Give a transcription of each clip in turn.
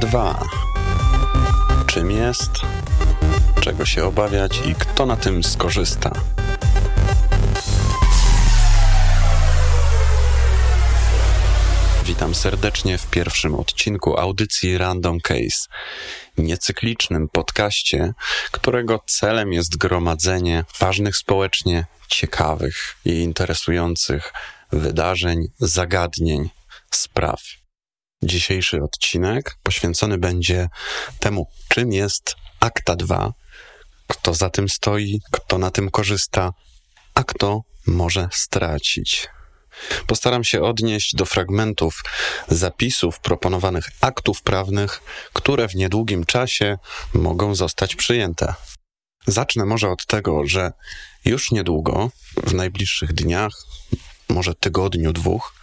2. Czym jest, czego się obawiać i kto na tym skorzysta? Witam serdecznie w pierwszym odcinku audycji Random Case, niecyklicznym podcaście, którego celem jest gromadzenie ważnych społecznie, ciekawych i interesujących wydarzeń, zagadnień, spraw. Dzisiejszy odcinek poświęcony będzie temu, czym jest Akta 2, kto za tym stoi, kto na tym korzysta, a kto może stracić. Postaram się odnieść do fragmentów zapisów proponowanych aktów prawnych, które w niedługim czasie mogą zostać przyjęte. Zacznę może od tego, że już niedługo, w najbliższych dniach, może tygodniu, dwóch,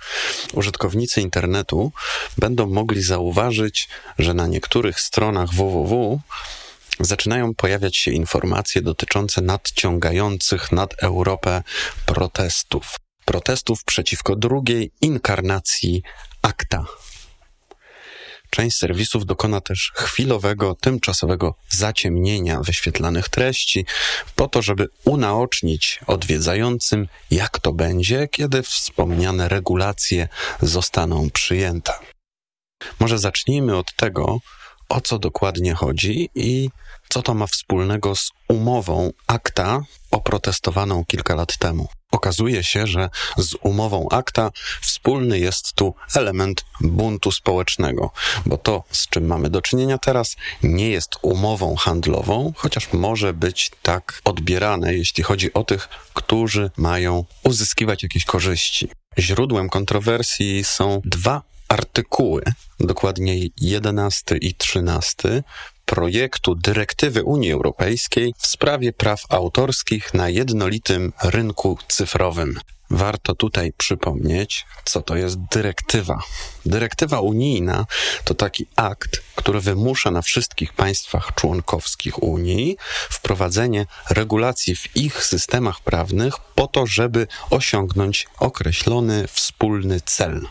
użytkownicy internetu będą mogli zauważyć, że na niektórych stronach www zaczynają pojawiać się informacje dotyczące nadciągających nad Europę protestów. Protestów przeciwko drugiej inkarnacji akta Część serwisów dokona też chwilowego, tymczasowego zaciemnienia wyświetlanych treści, po to, żeby unaocznić odwiedzającym, jak to będzie, kiedy wspomniane regulacje zostaną przyjęte. Może zacznijmy od tego, o co dokładnie chodzi i co to ma wspólnego z umową akta oprotestowaną kilka lat temu. Okazuje się, że z umową akta wspólny jest tu element buntu społecznego, bo to, z czym mamy do czynienia teraz, nie jest umową handlową, chociaż może być tak odbierane, jeśli chodzi o tych, którzy mają uzyskiwać jakieś korzyści. Źródłem kontrowersji są dwa artykuły, dokładnie 11 i 13 projektu dyrektywy Unii Europejskiej w sprawie praw autorskich na jednolitym rynku cyfrowym. Warto tutaj przypomnieć, co to jest dyrektywa. Dyrektywa unijna to taki akt, który wymusza na wszystkich państwach członkowskich Unii wprowadzenie regulacji w ich systemach prawnych po to, żeby osiągnąć określony wspólny cel.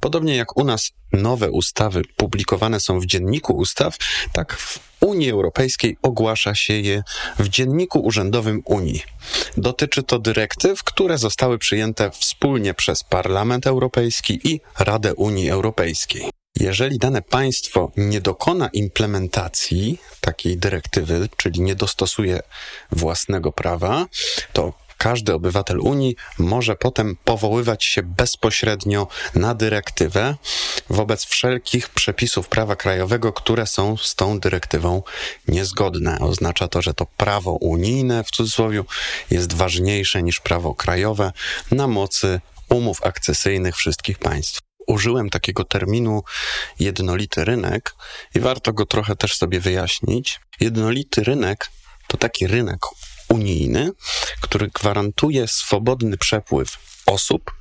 Podobnie jak u nas nowe ustawy publikowane są w Dzienniku Ustaw, tak w Unii Europejskiej ogłasza się je w Dzienniku Urzędowym Unii. Dotyczy to dyrektyw, które zostały przyjęte wspólnie przez Parlament Europejski i Radę Unii Europejskiej. Jeżeli dane państwo nie dokona implementacji takiej dyrektywy, czyli nie dostosuje własnego prawa, to każdy obywatel Unii może potem powoływać się bezpośrednio na dyrektywę wobec wszelkich przepisów prawa krajowego, które są z tą dyrektywą niezgodne. Oznacza to, że to prawo unijne w cudzysłowie jest ważniejsze niż prawo krajowe na mocy umów akcesyjnych wszystkich państw użyłem takiego terminu jednolity rynek i warto go trochę też sobie wyjaśnić. Jednolity rynek to taki rynek unijny, który gwarantuje swobodny przepływ osób,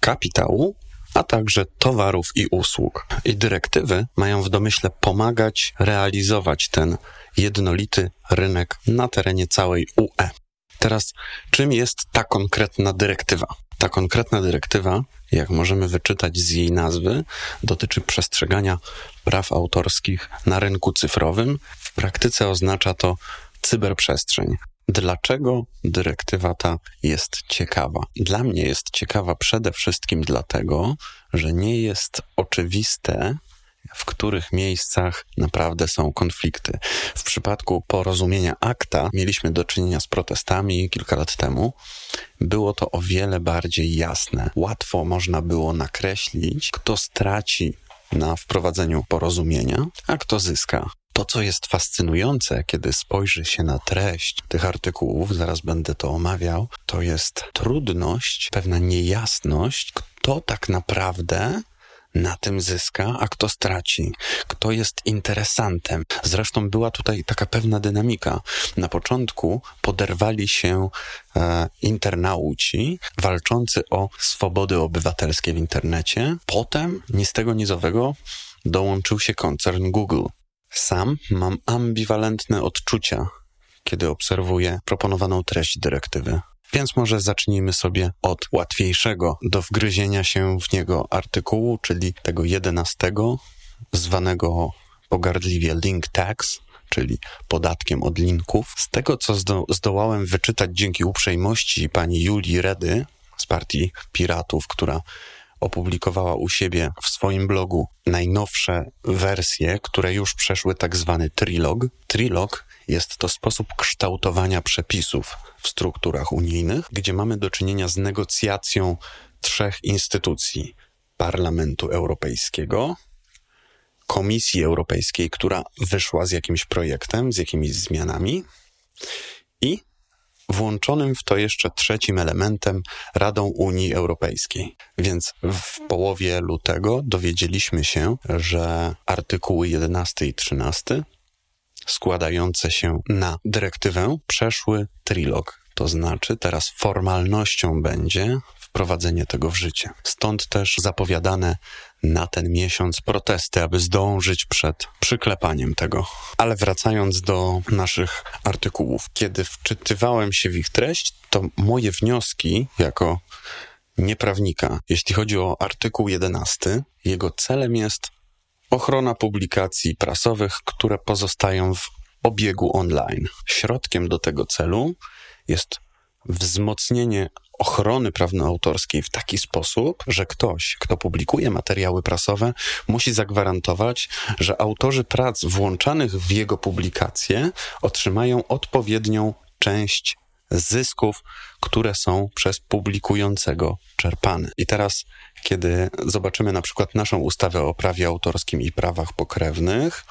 kapitału, a także towarów i usług. I dyrektywy mają w domyśle pomagać realizować ten jednolity rynek na terenie całej UE. Teraz, czym jest ta konkretna dyrektywa? Ta konkretna dyrektywa, jak możemy wyczytać z jej nazwy, dotyczy przestrzegania praw autorskich na rynku cyfrowym. W praktyce oznacza to cyberprzestrzeń. Dlaczego dyrektywa ta jest ciekawa? Dla mnie jest ciekawa przede wszystkim dlatego, że nie jest oczywiste, w których miejscach naprawdę są konflikty. W przypadku porozumienia akta mieliśmy do czynienia z protestami kilka lat temu. Było to o wiele bardziej jasne. Łatwo można było nakreślić, kto straci na wprowadzeniu porozumienia, a kto zyska. To, co jest fascynujące, kiedy spojrzy się na treść tych artykułów, zaraz będę to omawiał, to jest trudność, pewna niejasność, kto tak naprawdę na tym zyska, a kto straci, kto jest interesantem. Zresztą była tutaj taka pewna dynamika. Na początku poderwali się e, internauci walczący o swobody obywatelskie w internecie. Potem, ni z tego nizowego, dołączył się koncern Google. Sam mam ambiwalentne odczucia, kiedy obserwuję proponowaną treść dyrektywy. Więc może zacznijmy sobie od łatwiejszego do wgryzienia się w niego artykułu, czyli tego jedenastego, zwanego pogardliwie link tax, czyli podatkiem od linków. Z tego, co zdo zdołałem wyczytać dzięki uprzejmości pani Julii Redy z partii Piratów, która opublikowała u siebie w swoim blogu najnowsze wersje, które już przeszły tak zwany trilog. Trilog jest to sposób kształtowania przepisów w strukturach unijnych, gdzie mamy do czynienia z negocjacją trzech instytucji: Parlamentu Europejskiego, Komisji Europejskiej, która wyszła z jakimś projektem, z jakimiś zmianami, i włączonym w to jeszcze trzecim elementem Radą Unii Europejskiej. Więc w połowie lutego dowiedzieliśmy się, że artykuły 11 i 13 składające się na dyrektywę przeszły trilog. To znaczy, teraz formalnością będzie wprowadzenie tego w życie. Stąd też zapowiadane na ten miesiąc protesty, aby zdążyć przed przyklepaniem tego. Ale wracając do naszych artykułów, kiedy wczytywałem się w ich treść, to moje wnioski jako nieprawnika, jeśli chodzi o artykuł 11, jego celem jest ochrona publikacji prasowych, które pozostają w obiegu online. Środkiem do tego celu jest wzmocnienie ochrony prawnoautorskiej w taki sposób, że ktoś, kto publikuje materiały prasowe, musi zagwarantować, że autorzy prac włączanych w jego publikacje otrzymają odpowiednią część zysków, które są przez publikującego czerpane. I teraz, kiedy zobaczymy na przykład naszą ustawę o prawie autorskim i prawach pokrewnych,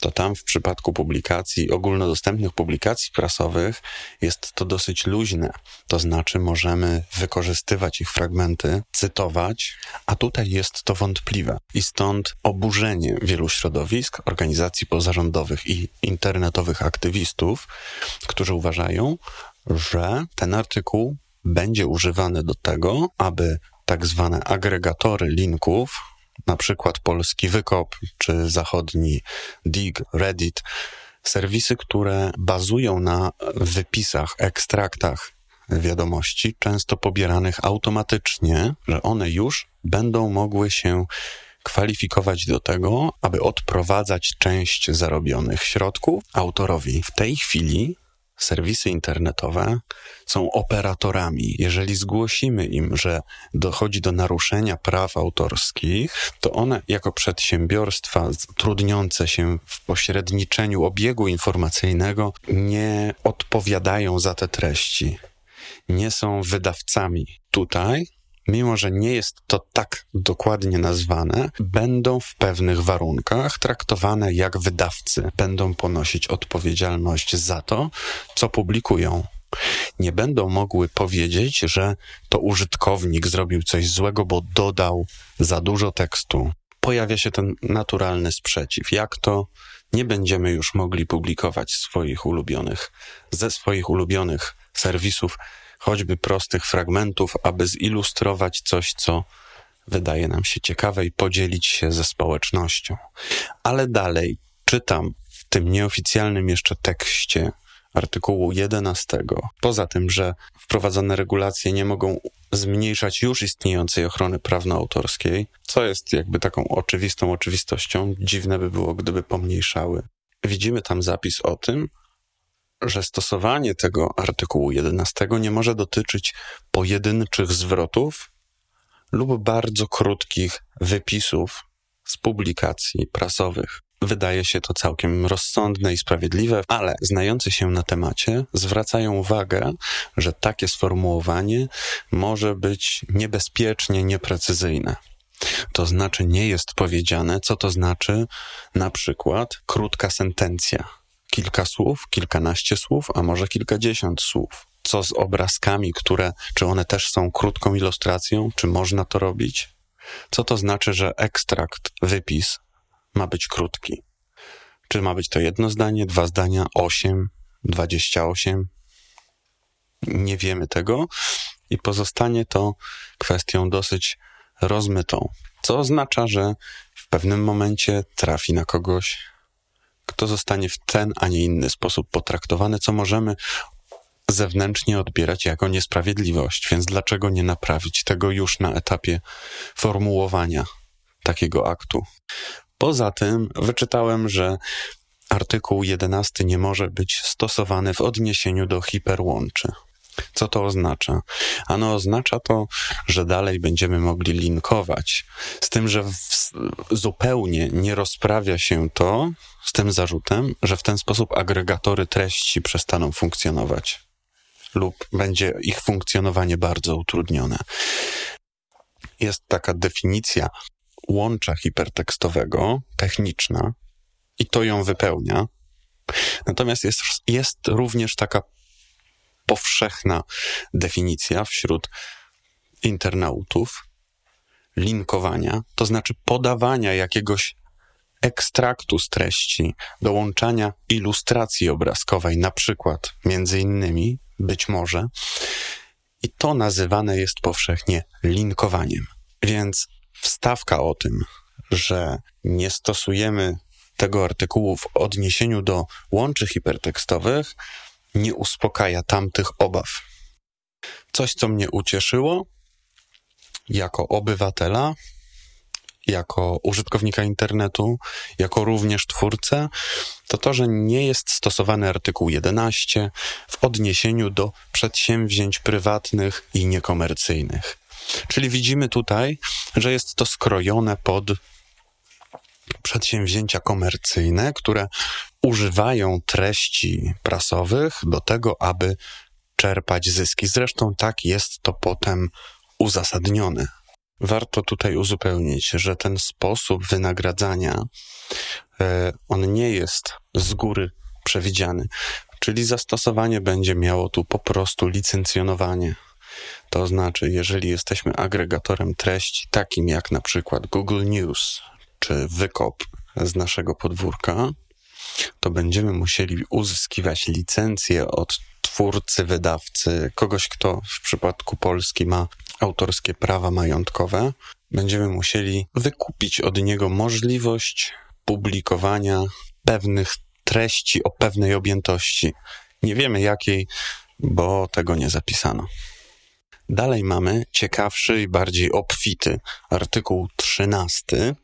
to tam w przypadku publikacji, ogólnodostępnych publikacji prasowych jest to dosyć luźne. To znaczy możemy wykorzystywać ich fragmenty, cytować, a tutaj jest to wątpliwe. I stąd oburzenie wielu środowisk, organizacji pozarządowych i internetowych aktywistów, którzy uważają, że ten artykuł będzie używany do tego, aby tak zwane agregatory linków, na przykład polski Wykop czy zachodni Dig, Reddit, serwisy, które bazują na wypisach, ekstraktach wiadomości, często pobieranych automatycznie, że one już będą mogły się kwalifikować do tego, aby odprowadzać część zarobionych środków autorowi. W tej chwili serwisy internetowe są operatorami. Jeżeli zgłosimy im, że dochodzi do naruszenia praw autorskich, to one jako przedsiębiorstwa trudniące się w pośredniczeniu obiegu informacyjnego nie odpowiadają za te treści. Nie są wydawcami. Tutaj mimo że nie jest to tak dokładnie nazwane, będą w pewnych warunkach traktowane jak wydawcy, będą ponosić odpowiedzialność za to, co publikują. Nie będą mogły powiedzieć, że to użytkownik zrobił coś złego, bo dodał za dużo tekstu. Pojawia się ten naturalny sprzeciw. Jak to nie będziemy już mogli publikować swoich ulubionych, ze swoich ulubionych serwisów choćby prostych fragmentów, aby zilustrować coś, co wydaje nam się ciekawe i podzielić się ze społecznością. Ale dalej czytam w tym nieoficjalnym jeszcze tekście artykułu 11. Poza tym, że wprowadzone regulacje nie mogą zmniejszać już istniejącej ochrony prawno-autorskiej, co jest jakby taką oczywistą oczywistością, dziwne by było, gdyby pomniejszały. Widzimy tam zapis o tym, że stosowanie tego artykułu 11 nie może dotyczyć pojedynczych zwrotów lub bardzo krótkich wypisów z publikacji prasowych. Wydaje się to całkiem rozsądne i sprawiedliwe, ale znający się na temacie zwracają uwagę, że takie sformułowanie może być niebezpiecznie nieprecyzyjne. To znaczy, nie jest powiedziane, co to znaczy na przykład krótka sentencja kilka słów, kilkanaście słów, a może kilkadziesiąt słów. Co z obrazkami, które, czy one też są krótką ilustracją, czy można to robić? Co to znaczy, że ekstrakt, wypis ma być krótki? Czy ma być to jedno zdanie, dwa zdania, osiem, dwadzieścia osiem? Nie wiemy tego i pozostanie to kwestią dosyć rozmytą, co oznacza, że w pewnym momencie trafi na kogoś, kto zostanie w ten, a nie inny sposób potraktowany, co możemy zewnętrznie odbierać jako niesprawiedliwość. Więc dlaczego nie naprawić tego już na etapie formułowania takiego aktu? Poza tym wyczytałem, że artykuł 11 nie może być stosowany w odniesieniu do hiperłączy. Co to oznacza? Ano oznacza to, że dalej będziemy mogli linkować, z tym, że w, zupełnie nie rozprawia się to z tym zarzutem, że w ten sposób agregatory treści przestaną funkcjonować lub będzie ich funkcjonowanie bardzo utrudnione. Jest taka definicja łącza hipertekstowego, techniczna, i to ją wypełnia. Natomiast jest, jest również taka powszechna definicja wśród internautów linkowania, to znaczy podawania jakiegoś ekstraktu z treści, dołączania ilustracji obrazkowej, na przykład, między innymi, być może, i to nazywane jest powszechnie linkowaniem. Więc wstawka o tym, że nie stosujemy tego artykułu w odniesieniu do łączy hipertekstowych, nie uspokaja tamtych obaw. Coś, co mnie ucieszyło jako obywatela, jako użytkownika internetu, jako również twórcę, to to, że nie jest stosowany artykuł 11 w odniesieniu do przedsięwzięć prywatnych i niekomercyjnych. Czyli widzimy tutaj, że jest to skrojone pod przedsięwzięcia komercyjne, które używają treści prasowych do tego, aby czerpać zyski. Zresztą tak jest to potem uzasadnione. Warto tutaj uzupełnić, że ten sposób wynagradzania e, on nie jest z góry przewidziany, czyli zastosowanie będzie miało tu po prostu licencjonowanie. To znaczy, jeżeli jesteśmy agregatorem treści, takim jak na przykład Google News czy wykop z naszego podwórka, to będziemy musieli uzyskiwać licencję od twórcy, wydawcy, kogoś, kto w przypadku Polski ma autorskie prawa majątkowe. Będziemy musieli wykupić od niego możliwość publikowania pewnych treści o pewnej objętości. Nie wiemy jakiej, bo tego nie zapisano. Dalej mamy ciekawszy i bardziej obfity artykuł 13,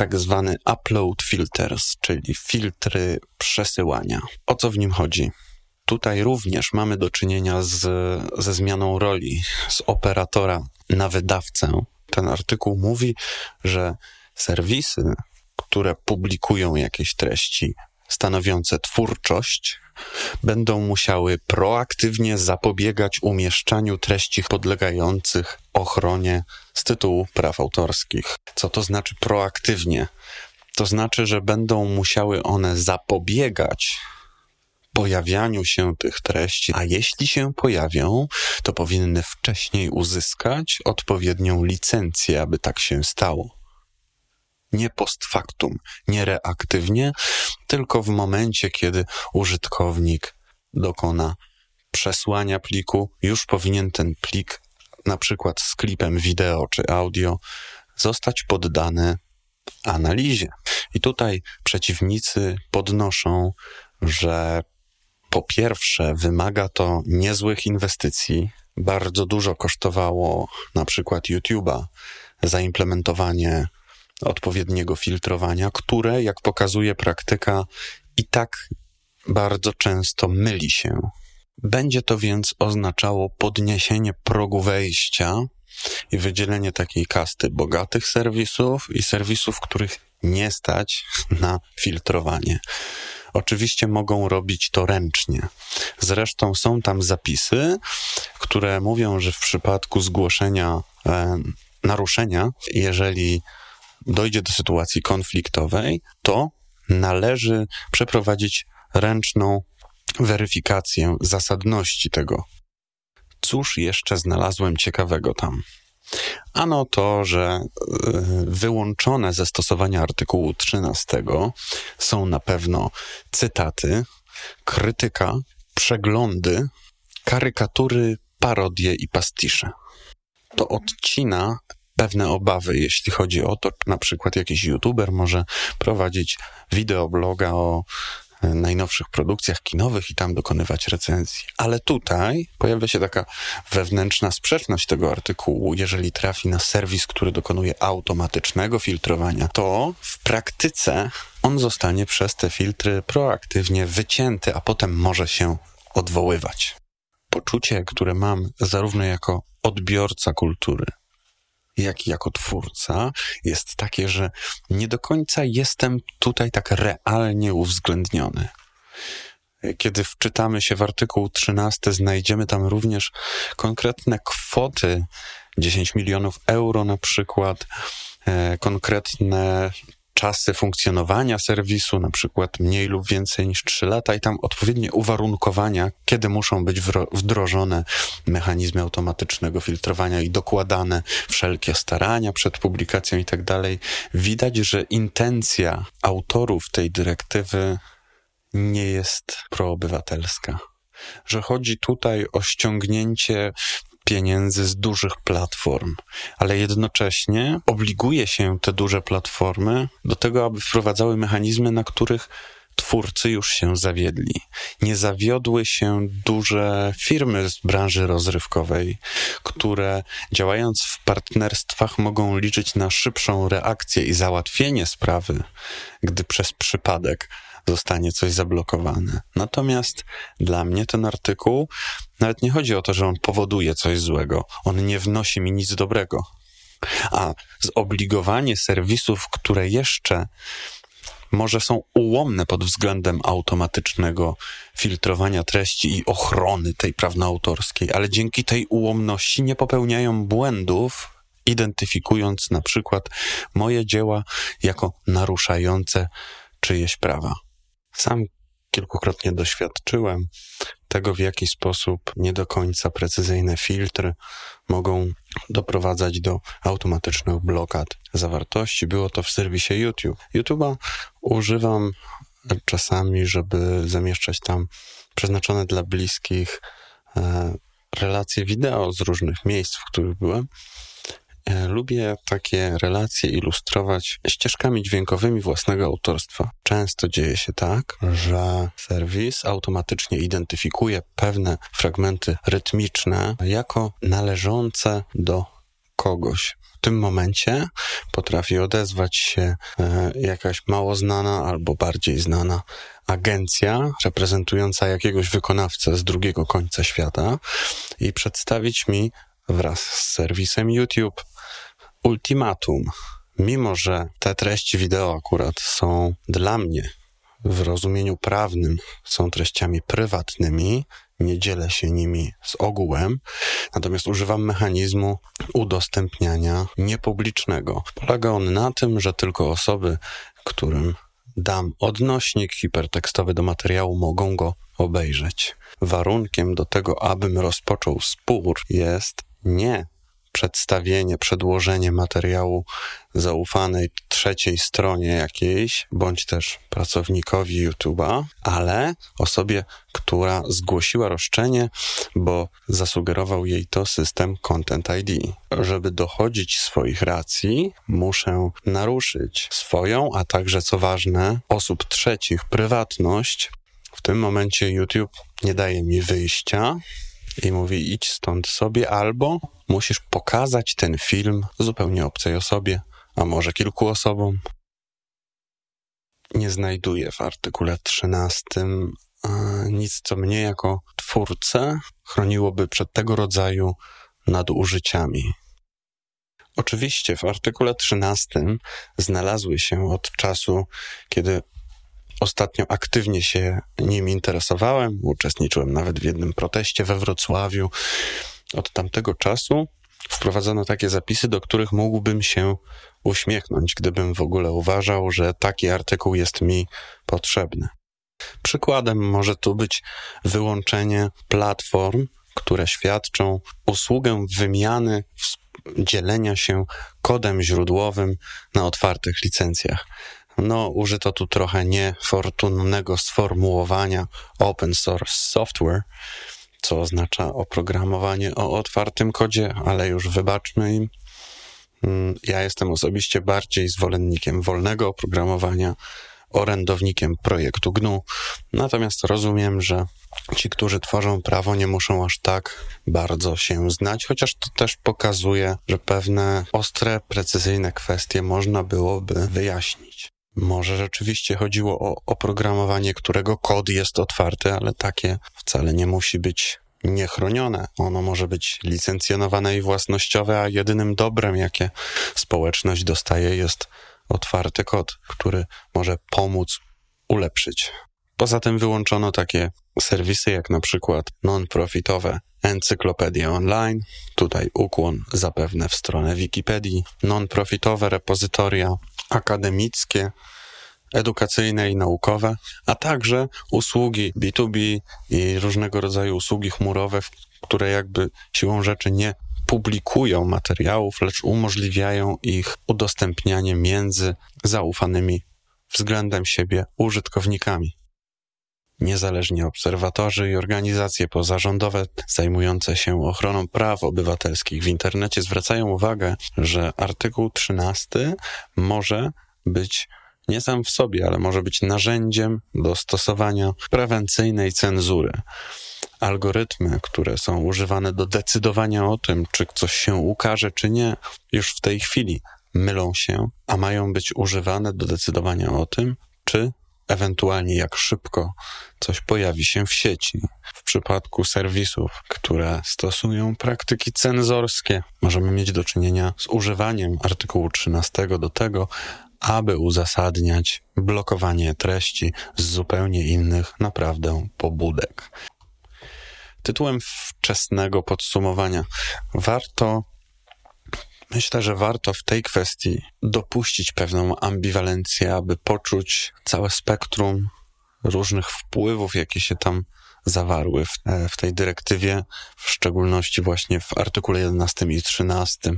tak zwany upload filters, czyli filtry przesyłania. O co w nim chodzi? Tutaj również mamy do czynienia z, ze zmianą roli z operatora na wydawcę. Ten artykuł mówi, że serwisy, które publikują jakieś treści stanowiące twórczość, będą musiały proaktywnie zapobiegać umieszczaniu treści podlegających ochronie z tytułu praw autorskich. Co to znaczy proaktywnie? To znaczy, że będą musiały one zapobiegać pojawianiu się tych treści, a jeśli się pojawią, to powinny wcześniej uzyskać odpowiednią licencję, aby tak się stało nie post factum, nie reaktywnie, tylko w momencie, kiedy użytkownik dokona przesłania pliku, już powinien ten plik, na przykład z klipem wideo czy audio, zostać poddany analizie. I tutaj przeciwnicy podnoszą, że po pierwsze wymaga to niezłych inwestycji. Bardzo dużo kosztowało na przykład YouTube'a zaimplementowanie odpowiedniego filtrowania, które, jak pokazuje praktyka, i tak bardzo często myli się. Będzie to więc oznaczało podniesienie progu wejścia i wydzielenie takiej kasty bogatych serwisów i serwisów, których nie stać na filtrowanie. Oczywiście mogą robić to ręcznie. Zresztą są tam zapisy, które mówią, że w przypadku zgłoszenia e, naruszenia, jeżeli dojdzie do sytuacji konfliktowej, to należy przeprowadzić ręczną weryfikację zasadności tego. Cóż jeszcze znalazłem ciekawego tam? Ano to, że e, wyłączone ze stosowania artykułu 13 są na pewno cytaty, krytyka, przeglądy, karykatury, parodie i pastisze. To odcina pewne obawy, jeśli chodzi o to, na przykład jakiś youtuber może prowadzić wideobloga o najnowszych produkcjach kinowych i tam dokonywać recenzji. Ale tutaj pojawia się taka wewnętrzna sprzeczność tego artykułu. Jeżeli trafi na serwis, który dokonuje automatycznego filtrowania, to w praktyce on zostanie przez te filtry proaktywnie wycięty, a potem może się odwoływać. Poczucie, które mam zarówno jako odbiorca kultury, jak i jako twórca, jest takie, że nie do końca jestem tutaj tak realnie uwzględniony. Kiedy wczytamy się w artykuł 13, znajdziemy tam również konkretne kwoty 10 milionów euro na przykład, e, konkretne czasy funkcjonowania serwisu, na przykład mniej lub więcej niż 3 lata, i tam odpowiednie uwarunkowania, kiedy muszą być wdrożone mechanizmy automatycznego filtrowania i dokładane wszelkie starania przed publikacją i tak dalej. Widać, że intencja autorów tej dyrektywy nie jest proobywatelska że chodzi tutaj o ściągnięcie pieniędzy z dużych platform, ale jednocześnie obliguje się te duże platformy do tego, aby wprowadzały mechanizmy, na których twórcy już się zawiedli. Nie zawiodły się duże firmy z branży rozrywkowej, które działając w partnerstwach mogą liczyć na szybszą reakcję i załatwienie sprawy, gdy przez przypadek zostanie coś zablokowane. Natomiast dla mnie ten artykuł nawet nie chodzi o to, że on powoduje coś złego. On nie wnosi mi nic dobrego. A zobligowanie serwisów, które jeszcze może są ułomne pod względem automatycznego filtrowania treści i ochrony tej prawnoautorskiej, ale dzięki tej ułomności nie popełniają błędów, identyfikując na przykład moje dzieła jako naruszające czyjeś prawa. Sam kilkukrotnie doświadczyłem tego, w jaki sposób nie do końca precyzyjne filtry mogą doprowadzać do automatycznych blokad zawartości. Było to w serwisie YouTube. YouTube'a używam czasami, żeby zamieszczać tam przeznaczone dla bliskich e, relacje wideo z różnych miejsc, w których byłem. E, lubię takie relacje ilustrować ścieżkami dźwiękowymi własnego autorstwa. Często dzieje się tak, że serwis automatycznie identyfikuje pewne fragmenty rytmiczne jako należące do kogoś. W tym momencie potrafi odezwać się e, jakaś mało znana albo bardziej znana agencja reprezentująca jakiegoś wykonawcę z drugiego końca świata i przedstawić mi wraz z serwisem YouTube ultimatum. Mimo, że te treści wideo akurat są dla mnie w rozumieniu prawnym, są treściami prywatnymi, nie dzielę się nimi z ogółem, natomiast używam mechanizmu udostępniania niepublicznego. Polega on na tym, że tylko osoby, którym dam odnośnik hipertekstowy do materiału, mogą go obejrzeć. Warunkiem do tego, abym rozpoczął spór, jest nie przedstawienie, przedłożenie materiału zaufanej trzeciej stronie jakiejś, bądź też pracownikowi YouTube'a, ale osobie, która zgłosiła roszczenie, bo zasugerował jej to system Content ID. Żeby dochodzić swoich racji, muszę naruszyć swoją, a także, co ważne, osób trzecich prywatność. W tym momencie YouTube nie daje mi wyjścia, i mówi idź stąd sobie, albo musisz pokazać ten film zupełnie obcej osobie, a może kilku osobom. Nie znajduję w artykule 13 nic, co mnie jako twórcę chroniłoby przed tego rodzaju nadużyciami. Oczywiście w artykule 13 znalazły się od czasu, kiedy Ostatnio aktywnie się nim interesowałem, uczestniczyłem nawet w jednym proteście we Wrocławiu. Od tamtego czasu wprowadzono takie zapisy, do których mógłbym się uśmiechnąć, gdybym w ogóle uważał, że taki artykuł jest mi potrzebny. Przykładem może tu być wyłączenie platform, które świadczą usługę wymiany, dzielenia się kodem źródłowym na otwartych licencjach. No, użyto tu trochę niefortunnego sformułowania open source software, co oznacza oprogramowanie o otwartym kodzie, ale już wybaczmy im. Mm, ja jestem osobiście bardziej zwolennikiem wolnego oprogramowania, orędownikiem projektu GNU. Natomiast rozumiem, że ci, którzy tworzą prawo, nie muszą aż tak bardzo się znać, chociaż to też pokazuje, że pewne ostre, precyzyjne kwestie można byłoby wyjaśnić. Może rzeczywiście chodziło o oprogramowanie, którego kod jest otwarty, ale takie wcale nie musi być niechronione. Ono może być licencjonowane i własnościowe, a jedynym dobrem, jakie społeczność dostaje, jest otwarty kod, który może pomóc ulepszyć. Poza tym wyłączono takie serwisy jak na przykład non-profitowe Encyklopedia Online, tutaj ukłon zapewne w stronę Wikipedii, non-profitowe repozytoria akademickie, edukacyjne i naukowe, a także usługi B2B i różnego rodzaju usługi chmurowe, które jakby siłą rzeczy nie publikują materiałów, lecz umożliwiają ich udostępnianie między zaufanymi względem siebie użytkownikami. Niezależni obserwatorzy i organizacje pozarządowe zajmujące się ochroną praw obywatelskich w internecie zwracają uwagę, że artykuł 13 może być nie sam w sobie, ale może być narzędziem do stosowania prewencyjnej cenzury. Algorytmy, które są używane do decydowania o tym, czy coś się ukaże, czy nie, już w tej chwili mylą się, a mają być używane do decydowania o tym, czy ewentualnie jak szybko coś pojawi się w sieci. W przypadku serwisów, które stosują praktyki cenzorskie, możemy mieć do czynienia z używaniem artykułu 13 do tego, aby uzasadniać blokowanie treści z zupełnie innych, naprawdę pobudek. Tytułem wczesnego podsumowania warto, myślę, że warto w tej kwestii dopuścić pewną ambiwalencję, aby poczuć całe spektrum różnych wpływów, jakie się tam zawarły w, e, w tej dyrektywie, w szczególności właśnie w artykule 11 i 13,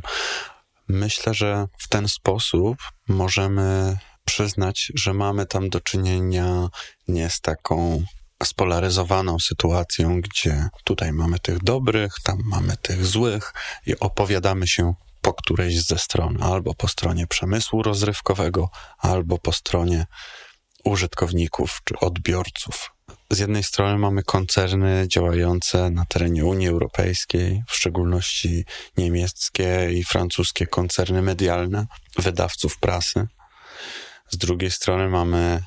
Myślę, że w ten sposób możemy przyznać, że mamy tam do czynienia nie z taką spolaryzowaną sytuacją, gdzie tutaj mamy tych dobrych, tam mamy tych złych i opowiadamy się po którejś ze stron, albo po stronie przemysłu rozrywkowego, albo po stronie użytkowników czy odbiorców. Z jednej strony mamy koncerny działające na terenie Unii Europejskiej, w szczególności niemieckie i francuskie koncerny medialne, wydawców prasy. Z drugiej strony mamy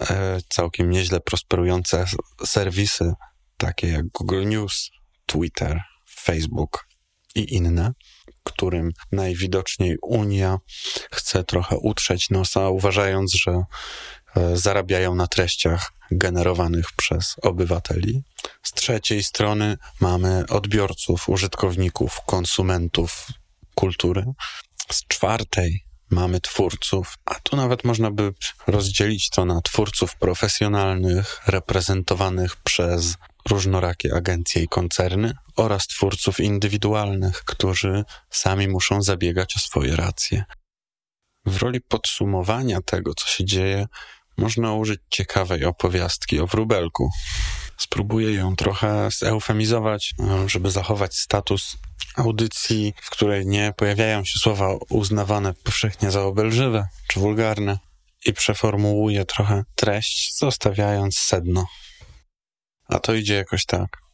e, całkiem nieźle prosperujące serwisy, takie jak Google News, Twitter, Facebook i inne, którym najwidoczniej Unia chce trochę utrzeć nosa, uważając, że E, zarabiają na treściach generowanych przez obywateli. Z trzeciej strony mamy odbiorców, użytkowników, konsumentów kultury. Z czwartej mamy twórców, a tu nawet można by rozdzielić to na twórców profesjonalnych, reprezentowanych przez różnorakie agencje i koncerny oraz twórców indywidualnych, którzy sami muszą zabiegać o swoje racje. W roli podsumowania tego, co się dzieje, można użyć ciekawej opowiastki o wróbelku. Spróbuję ją trochę zeufemizować, żeby zachować status audycji, w której nie pojawiają się słowa uznawane powszechnie za obelżywe czy wulgarne i przeformułuję trochę treść, zostawiając sedno. A to idzie jakoś tak.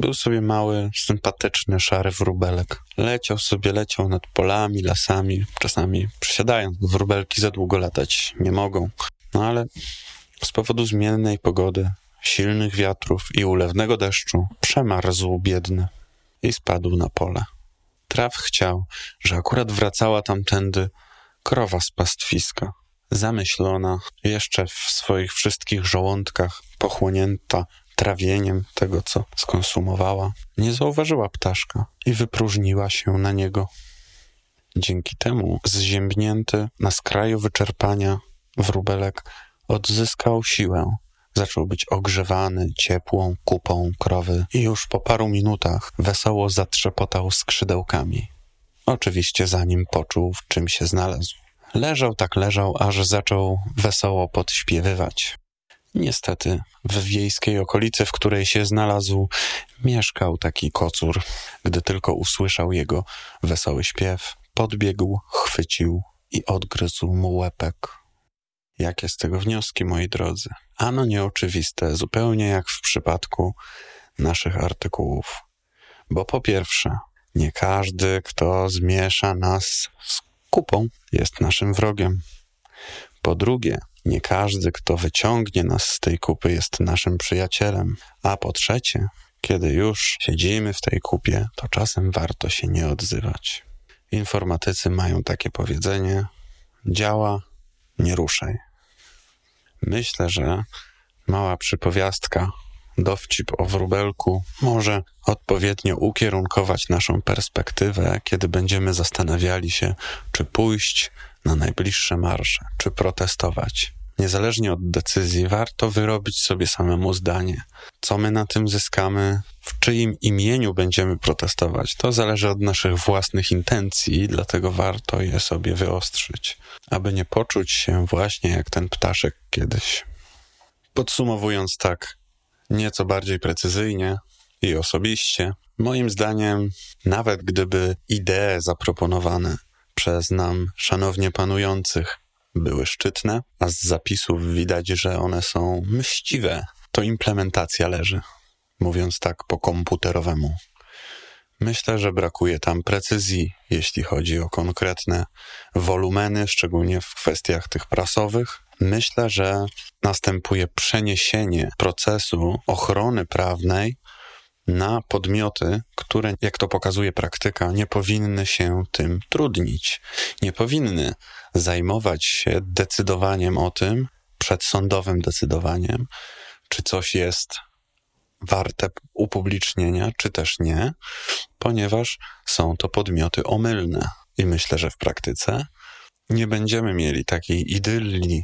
Był sobie mały, sympatyczny, szary wróbelek. Leciał sobie, leciał nad polami, lasami, czasami przesiadając, bo wróbelki za długo latać nie mogą. No ale z powodu zmiennej pogody, silnych wiatrów i ulewnego deszczu przemarzł biedny i spadł na pole. Traw chciał, że akurat wracała tamtędy krowa z pastwiska. Zamyślona, jeszcze w swoich wszystkich żołądkach, pochłonięta trawieniem tego, co skonsumowała, nie zauważyła ptaszka i wypróżniła się na niego. Dzięki temu, zziębnięty na skraju wyczerpania, Wróbelek odzyskał siłę. Zaczął być ogrzewany ciepłą kupą krowy i już po paru minutach wesoło zatrzepotał skrzydełkami. Oczywiście zanim poczuł, w czym się znalazł. Leżał tak leżał, aż zaczął wesoło podśpiewywać. Niestety, w wiejskiej okolicy, w której się znalazł, mieszkał taki kocur. Gdy tylko usłyszał jego wesoły śpiew, podbiegł, chwycił i odgryzł mu łepek. Jakie z tego wnioski, moi drodzy? Ano nieoczywiste, zupełnie jak w przypadku naszych artykułów. Bo po pierwsze, nie każdy, kto zmiesza nas z kupą, jest naszym wrogiem. Po drugie, nie każdy, kto wyciągnie nas z tej kupy, jest naszym przyjacielem. A po trzecie, kiedy już siedzimy w tej kupie, to czasem warto się nie odzywać. Informatycy mają takie powiedzenie: działa, nie ruszaj. Myślę, że mała przypowiastka, dowcip o wróbelku może odpowiednio ukierunkować naszą perspektywę, kiedy będziemy zastanawiali się, czy pójść na najbliższe marsze, czy protestować. Niezależnie od decyzji, warto wyrobić sobie samemu zdanie. Co my na tym zyskamy, w czyim imieniu będziemy protestować, to zależy od naszych własnych intencji, dlatego warto je sobie wyostrzyć, aby nie poczuć się właśnie jak ten ptaszek kiedyś. Podsumowując tak, nieco bardziej precyzyjnie i osobiście, moim zdaniem, nawet gdyby idee zaproponowane przez nam szanownie panujących były szczytne, a z zapisów widać, że one są mściwe, to implementacja leży, mówiąc tak po komputerowemu. Myślę, że brakuje tam precyzji, jeśli chodzi o konkretne wolumeny, szczególnie w kwestiach tych prasowych. Myślę, że następuje przeniesienie procesu ochrony prawnej na podmioty, które, jak to pokazuje praktyka, nie powinny się tym trudnić, nie powinny zajmować się decydowaniem o tym, przedsądowym decydowaniem, czy coś jest warte upublicznienia, czy też nie, ponieważ są to podmioty omylne. I myślę, że w praktyce nie będziemy mieli takiej idylli,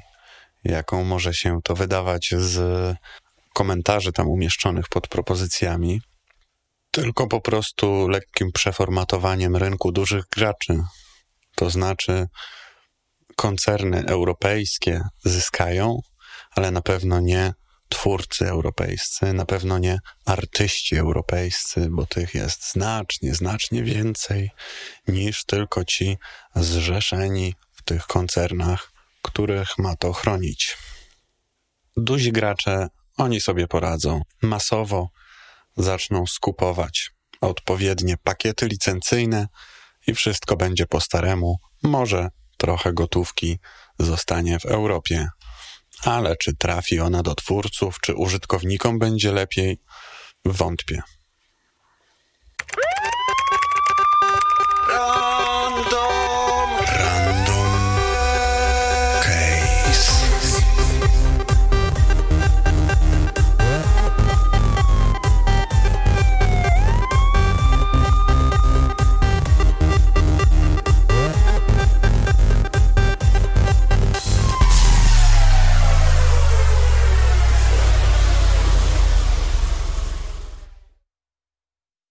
jaką może się to wydawać z komentarzy tam umieszczonych pod propozycjami, tylko po prostu lekkim przeformatowaniem rynku dużych graczy. To znaczy, koncerny europejskie zyskają, ale na pewno nie twórcy europejscy, na pewno nie artyści europejscy, bo tych jest znacznie, znacznie więcej niż tylko ci zrzeszeni w tych koncernach, których ma to chronić. Duzi gracze, oni sobie poradzą. Masowo zaczną skupować odpowiednie pakiety licencyjne i wszystko będzie po staremu. Może trochę gotówki zostanie w Europie, ale czy trafi ona do twórców, czy użytkownikom będzie lepiej, wątpię.